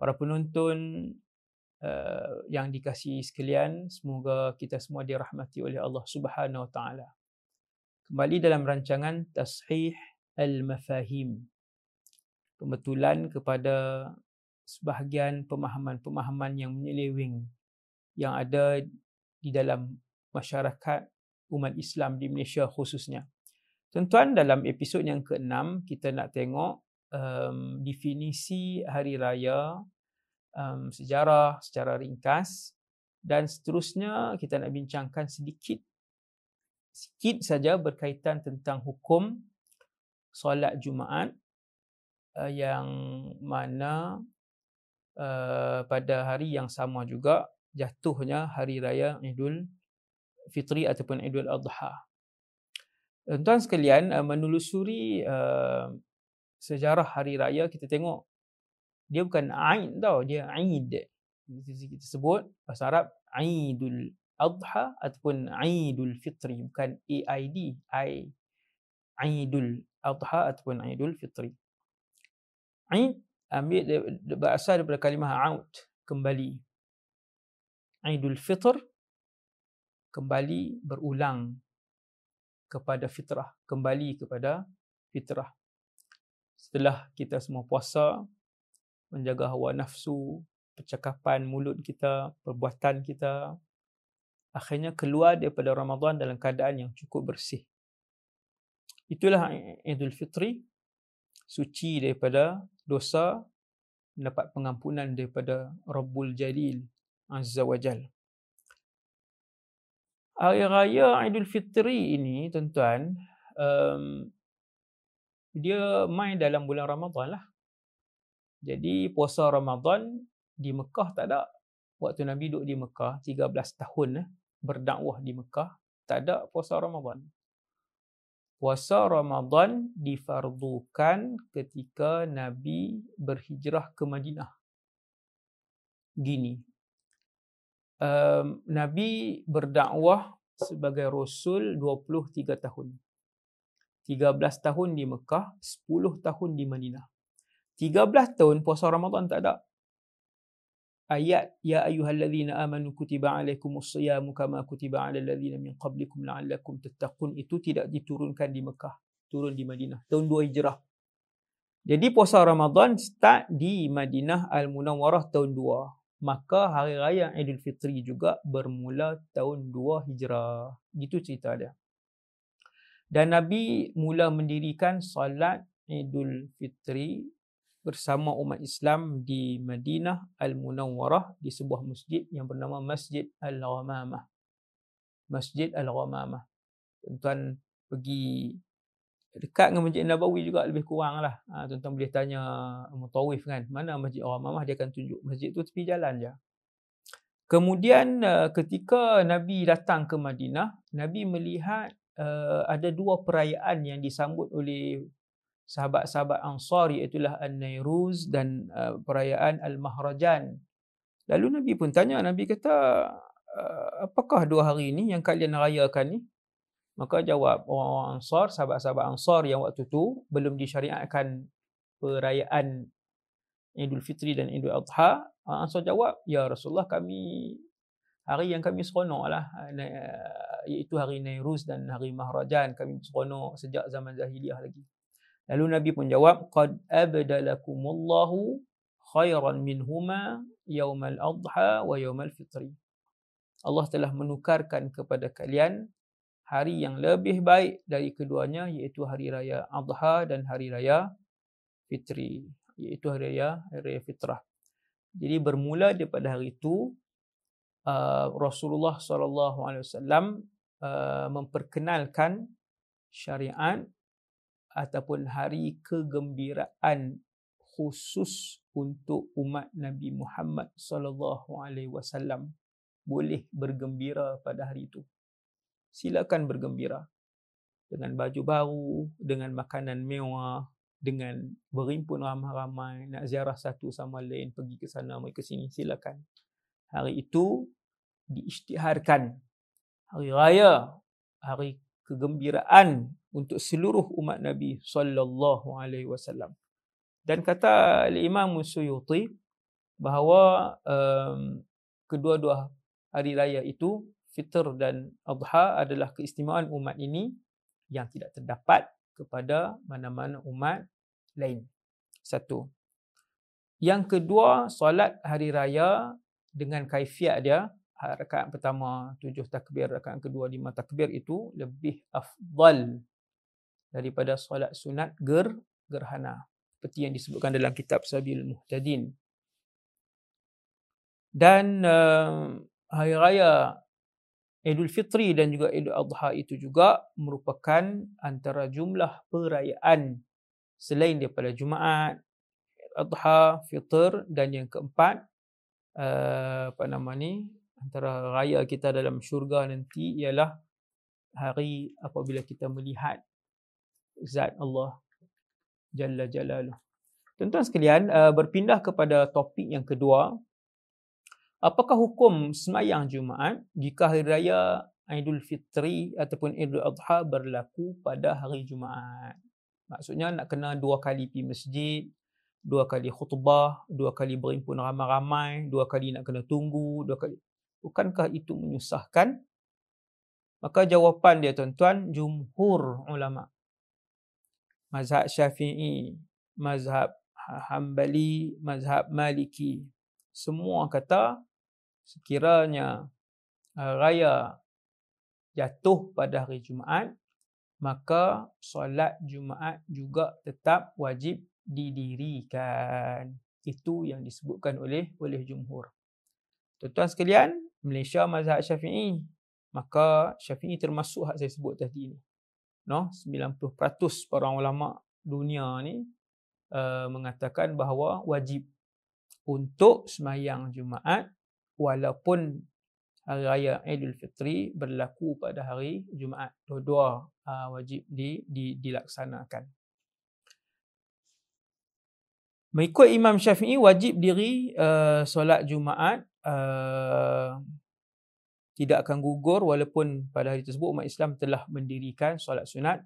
para penonton uh, yang dikasihi sekalian, semoga kita semua dirahmati oleh Allah Subhanahu Wa Taala. Kembali dalam rancangan Tashih Al-Mafahim. Pembetulan kepada sebahagian pemahaman-pemahaman yang menyeleweng yang ada di dalam masyarakat umat Islam di Malaysia khususnya. Tuan-tuan, dalam episod yang ke-6 kita nak tengok um, definisi hari raya, um, sejarah secara ringkas dan seterusnya kita nak bincangkan sedikit sikit saja berkaitan tentang hukum solat Jumaat uh, yang mana uh, pada hari yang sama juga jatuhnya hari raya Idul Fitri ataupun Idul Adha. Tuan-tuan sekalian, uh, menelusuri uh, sejarah hari raya, kita tengok dia bukan Aid tau, dia Aid. Kita sebut bahasa Arab Aidul Adha ataupun Aidul Fitri, bukan AID, I Aidul Adha ataupun Aidul Fitri. Aid ambil berasal daripada kalimah aud, kembali. Aidul Fitr kembali berulang kepada fitrah, kembali kepada fitrah. Setelah kita semua puasa, menjaga hawa nafsu, percakapan mulut kita, perbuatan kita, akhirnya keluar daripada Ramadan dalam keadaan yang cukup bersih. Itulah Idul Fitri, suci daripada dosa, mendapat pengampunan daripada Rabbul Jalil Azza wa Jalla hari raya Fitri ini tuan-tuan um, dia main dalam bulan Ramadan lah. Jadi puasa Ramadan di Mekah tak ada. Waktu Nabi duduk di Mekah 13 tahun eh, berdakwah di Mekah tak ada puasa Ramadan. Puasa Ramadan difardukan ketika Nabi berhijrah ke Madinah. Gini, um, Nabi berdakwah sebagai Rasul 23 tahun. 13 tahun di Mekah, 10 tahun di Madinah. 13 tahun puasa Ramadan tak ada. Ayat ya ayyuhallazina amanu kutiba alaikumus siyamu kama kutiba alal ladzina min qablikum la'allakum tattaqun itu tidak diturunkan di Mekah, turun di Madinah tahun 2 Hijrah. Jadi puasa Ramadan start di Madinah Al-Munawwarah tahun 2 maka hari raya Idul Fitri juga bermula tahun 2 Hijrah. Gitu cerita dia. Dan Nabi mula mendirikan solat Idul Fitri bersama umat Islam di Madinah Al-Munawwarah di sebuah masjid yang bernama Masjid Al-Ghamamah. Masjid Al-Ghamamah. Tuan-tuan pergi dekat dengan Masjid Nabawi juga lebih kurang lah. Ha, tuan-tuan boleh tanya Mutawif kan, mana Masjid Orang Mamah, dia akan tunjuk masjid tu tepi jalan je. Kemudian uh, ketika Nabi datang ke Madinah, Nabi melihat uh, ada dua perayaan yang disambut oleh sahabat-sahabat Ansar iaitulah An-Nairuz dan uh, perayaan Al-Mahrajan. Lalu Nabi pun tanya, Nabi kata, apakah dua hari ini yang kalian rayakan ni? Maka jawab orang Ansar, sahabat-sahabat Ansar yang waktu tu belum disyariatkan perayaan Idul Fitri dan Idul Adha. Ansar jawab, Ya Rasulullah kami hari yang kami seronok lah iaitu hari Nairuz dan hari Mahrajan kami seronok sejak zaman Zahiliyah lagi. Lalu Nabi pun jawab, Qad abdalakumullahu khairan minhuma yawmal adha wa yawmal fitri. Allah telah menukarkan kepada kalian hari yang lebih baik dari keduanya iaitu hari raya Adha dan hari raya Fitri iaitu hari raya hari raya Fitrah. Jadi bermula daripada hari itu uh, Rasulullah sallallahu alaihi wasallam uh, memperkenalkan syariat ataupun hari kegembiraan khusus untuk umat Nabi Muhammad sallallahu alaihi wasallam boleh bergembira pada hari itu silakan bergembira dengan baju baru, dengan makanan mewah, dengan berimpun ramai-ramai, nak ziarah satu sama lain, pergi ke sana, pergi ke sini, silakan. Hari itu diisytiharkan. Hari raya, hari kegembiraan untuk seluruh umat Nabi sallallahu alaihi wasallam. Dan kata Imam Suyuti bahawa um, kedua-dua hari raya itu Fitr dan Adha adalah keistimewaan umat ini yang tidak terdapat kepada mana-mana umat lain. Satu. Yang kedua, solat hari raya dengan kaifiat dia, rakaat pertama tujuh takbir, rakaat kedua lima takbir itu lebih afdal daripada solat sunat ger gerhana. Seperti yang disebutkan dalam kitab Sabil Muhtadin. Dan uh, hari raya Idul Fitri dan juga Idul Adha itu juga merupakan antara jumlah perayaan selain daripada Jumaat, Adha, Fitr dan yang keempat uh, apa nama ni antara raya kita dalam syurga nanti ialah hari apabila kita melihat zat Allah Jalla Jalaluh. Tuan-tuan sekalian, uh, berpindah kepada topik yang kedua, Apakah hukum semayang Jumaat jika hari raya Idul Fitri ataupun Idul Adha berlaku pada hari Jumaat? Maksudnya nak kena dua kali pergi masjid, dua kali khutbah, dua kali berhimpun ramai-ramai, dua kali nak kena tunggu, dua kali. Bukankah itu menyusahkan? Maka jawapan dia tuan-tuan, jumhur ulama. Mazhab Syafi'i, mazhab Hanbali, mazhab Maliki. Semua kata sekiranya uh, raya jatuh pada hari Jumaat, maka solat Jumaat juga tetap wajib didirikan. Itu yang disebutkan oleh oleh jumhur. Tuan-tuan sekalian, Malaysia mazhab Syafi'i, maka Syafi'i termasuk hak saya sebut tadi ni. No, 90% para ulama dunia ni uh, mengatakan bahawa wajib untuk semayang Jumaat walaupun hari raya Idul Fitri berlaku pada hari Jumaat. Dua-dua uh, wajib di, di, dilaksanakan. Mengikut Imam Syafi'i wajib diri uh, solat Jumaat tidak akan gugur walaupun pada hari tersebut umat Islam telah mendirikan solat sunat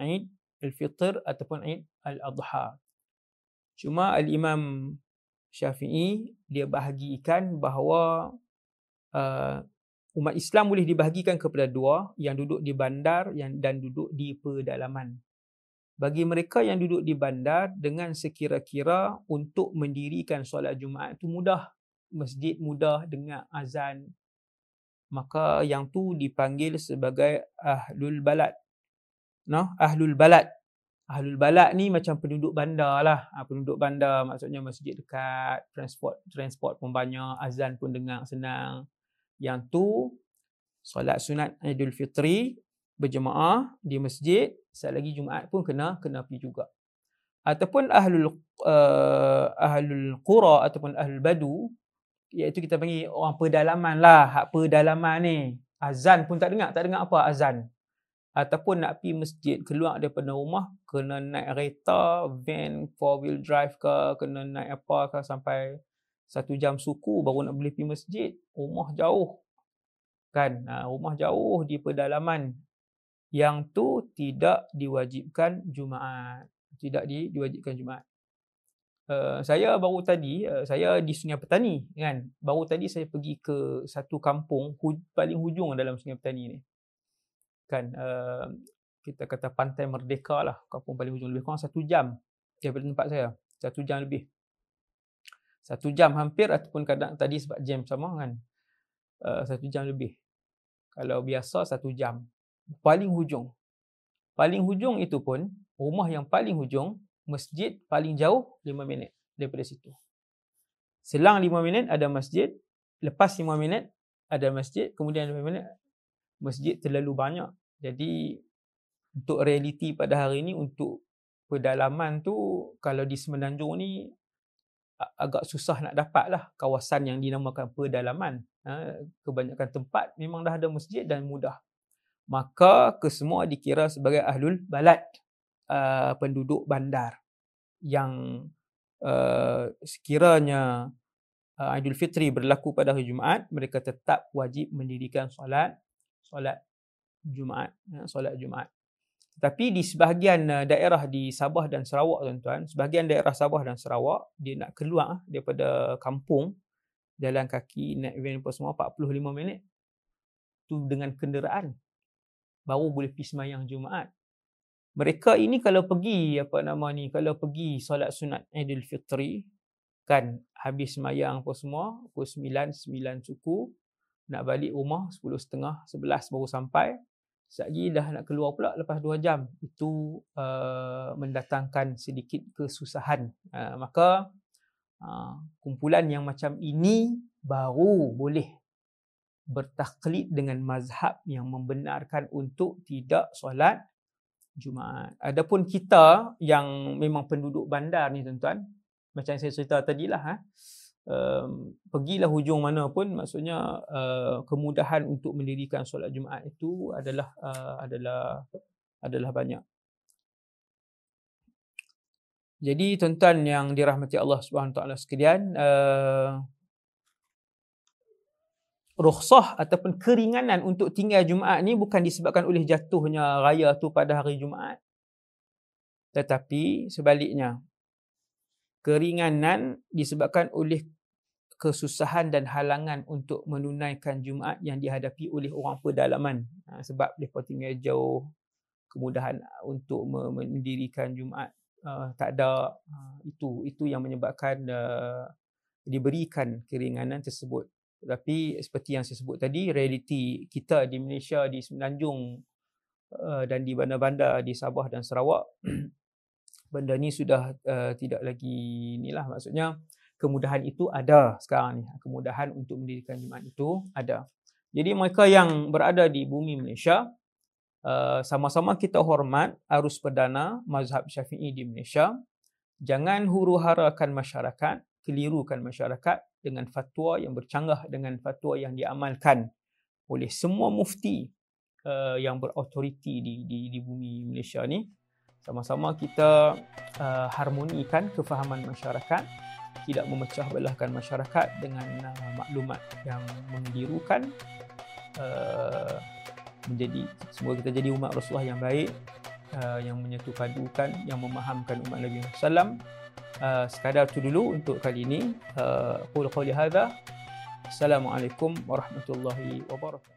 Aid al-Fitr ataupun Aid al-Adha. Cuma al-Imam Syafi'i dia bahagikan bahawa uh, umat Islam boleh dibahagikan kepada dua yang duduk di bandar yang dan duduk di pedalaman. Bagi mereka yang duduk di bandar dengan sekira-kira untuk mendirikan solat Jumaat itu mudah. Masjid mudah dengar azan. Maka yang tu dipanggil sebagai ahlul balad. No, ahlul balad Ahlul Balad ni macam penduduk bandar lah. Ha, penduduk bandar maksudnya masjid dekat, transport transport pun banyak, azan pun dengar senang. Yang tu, solat sunat Idul Fitri berjemaah di masjid, saat lagi Jumaat pun kena kena pergi juga. Ataupun ahlul uh, ahlul qura ataupun ahlul badu, iaitu kita panggil orang pedalaman lah, hak pedalaman ni. Azan pun tak dengar, tak dengar apa azan? Ataupun nak pergi masjid keluar daripada rumah kena naik kereta van four wheel drive ke kena naik apa ke sampai satu jam suku baru nak boleh pergi masjid rumah jauh. Kan? Ha, rumah jauh di pedalaman. Yang tu tidak diwajibkan Jumaat. Tidak di, diwajibkan Jumaat Uh, saya baru tadi uh, saya di Sungai Petani kan? Baru tadi saya pergi ke satu kampung hu- paling hujung dalam Sungai Petani ni. Kan uh, kita kata pantai merdeka lah kampung paling hujung. Lebih kurang satu jam daripada tempat saya. Satu jam lebih. Satu jam hampir ataupun kadang tadi sebab jam sama kan? Uh, satu jam lebih. Kalau biasa satu jam. Paling hujung. Paling hujung itu pun rumah yang paling hujung masjid paling jauh lima minit daripada situ selang lima minit ada masjid lepas lima minit ada masjid kemudian lima minit masjid terlalu banyak jadi untuk realiti pada hari ini untuk pedalaman tu kalau di Semenanjung ni agak susah nak dapat lah kawasan yang dinamakan pedalaman. Ha, kebanyakan tempat memang dah ada masjid dan mudah. Maka kesemua dikira sebagai ahlul balad uh, penduduk bandar yang uh, sekiranya uh, Fitri berlaku pada hari Jumaat mereka tetap wajib mendirikan solat solat Jumaat, ya, solat Jumaat. Tapi di sebahagian daerah di Sabah dan Sarawak tuan-tuan, sebahagian daerah Sabah dan Sarawak dia nak keluar uh, daripada kampung jalan kaki naik van apa semua 45 minit tu dengan kenderaan baru boleh pergi semayang Jumaat. Mereka ini kalau pergi apa nama ni kalau pergi solat sunat Idul Fitri kan habis semayang apa semua pukul 9 9 cukup nak balik rumah 10.30 11 baru sampai sekejap dah nak keluar pula lepas 2 jam. Itu uh, mendatangkan sedikit kesusahan. Uh, maka uh, kumpulan yang macam ini baru boleh bertaklid dengan mazhab yang membenarkan untuk tidak solat Jumaat. Adapun kita yang memang penduduk bandar ni tuan-tuan, macam saya cerita tadilah ha, um, pergilah hujung mana pun maksudnya uh, kemudahan untuk mendirikan solat Jumaat itu adalah uh, adalah adalah banyak. Jadi tuan-tuan yang dirahmati Allah Subhanahu taala sekalian, uh, rukhsah ataupun keringanan untuk tinggal Jumaat ni bukan disebabkan oleh jatuhnya raya tu pada hari Jumaat. Tetapi sebaliknya, keringanan disebabkan oleh kesusahan dan halangan untuk menunaikan Jumaat yang dihadapi oleh orang pedalaman. Ha, sebab mereka tinggal jauh, kemudahan untuk mendirikan Jumaat uh, tak ada. Uh, itu itu yang menyebabkan uh, diberikan keringanan tersebut. Tetapi seperti yang saya sebut tadi, realiti kita di Malaysia, di Semenanjung uh, dan di bandar-bandar di Sabah dan Sarawak, benda ni sudah uh, tidak lagi inilah maksudnya kemudahan itu ada sekarang ni. Kemudahan untuk mendirikan jemaat itu ada. Jadi mereka yang berada di bumi Malaysia, uh, sama-sama kita hormat arus perdana mazhab syafi'i di Malaysia. Jangan huru-harakan masyarakat, kelirukan masyarakat dengan fatwa yang bercanggah dengan fatwa yang diamalkan oleh semua mufti uh, yang berautoriti di, di di bumi Malaysia ni. Sama-sama kita uh, harmonikan kefahaman masyarakat tidak memecah belahkan masyarakat dengan uh, maklumat yang mengelirukan uh, menjadi semoga kita jadi umat Rasulullah yang baik uh, yang menyatukan yang memahamkan umat Nabi sallallahu uh, sekadar tu dulu untuk kali ini. Uh, qul qawli hadha. Assalamualaikum warahmatullahi wabarakatuh.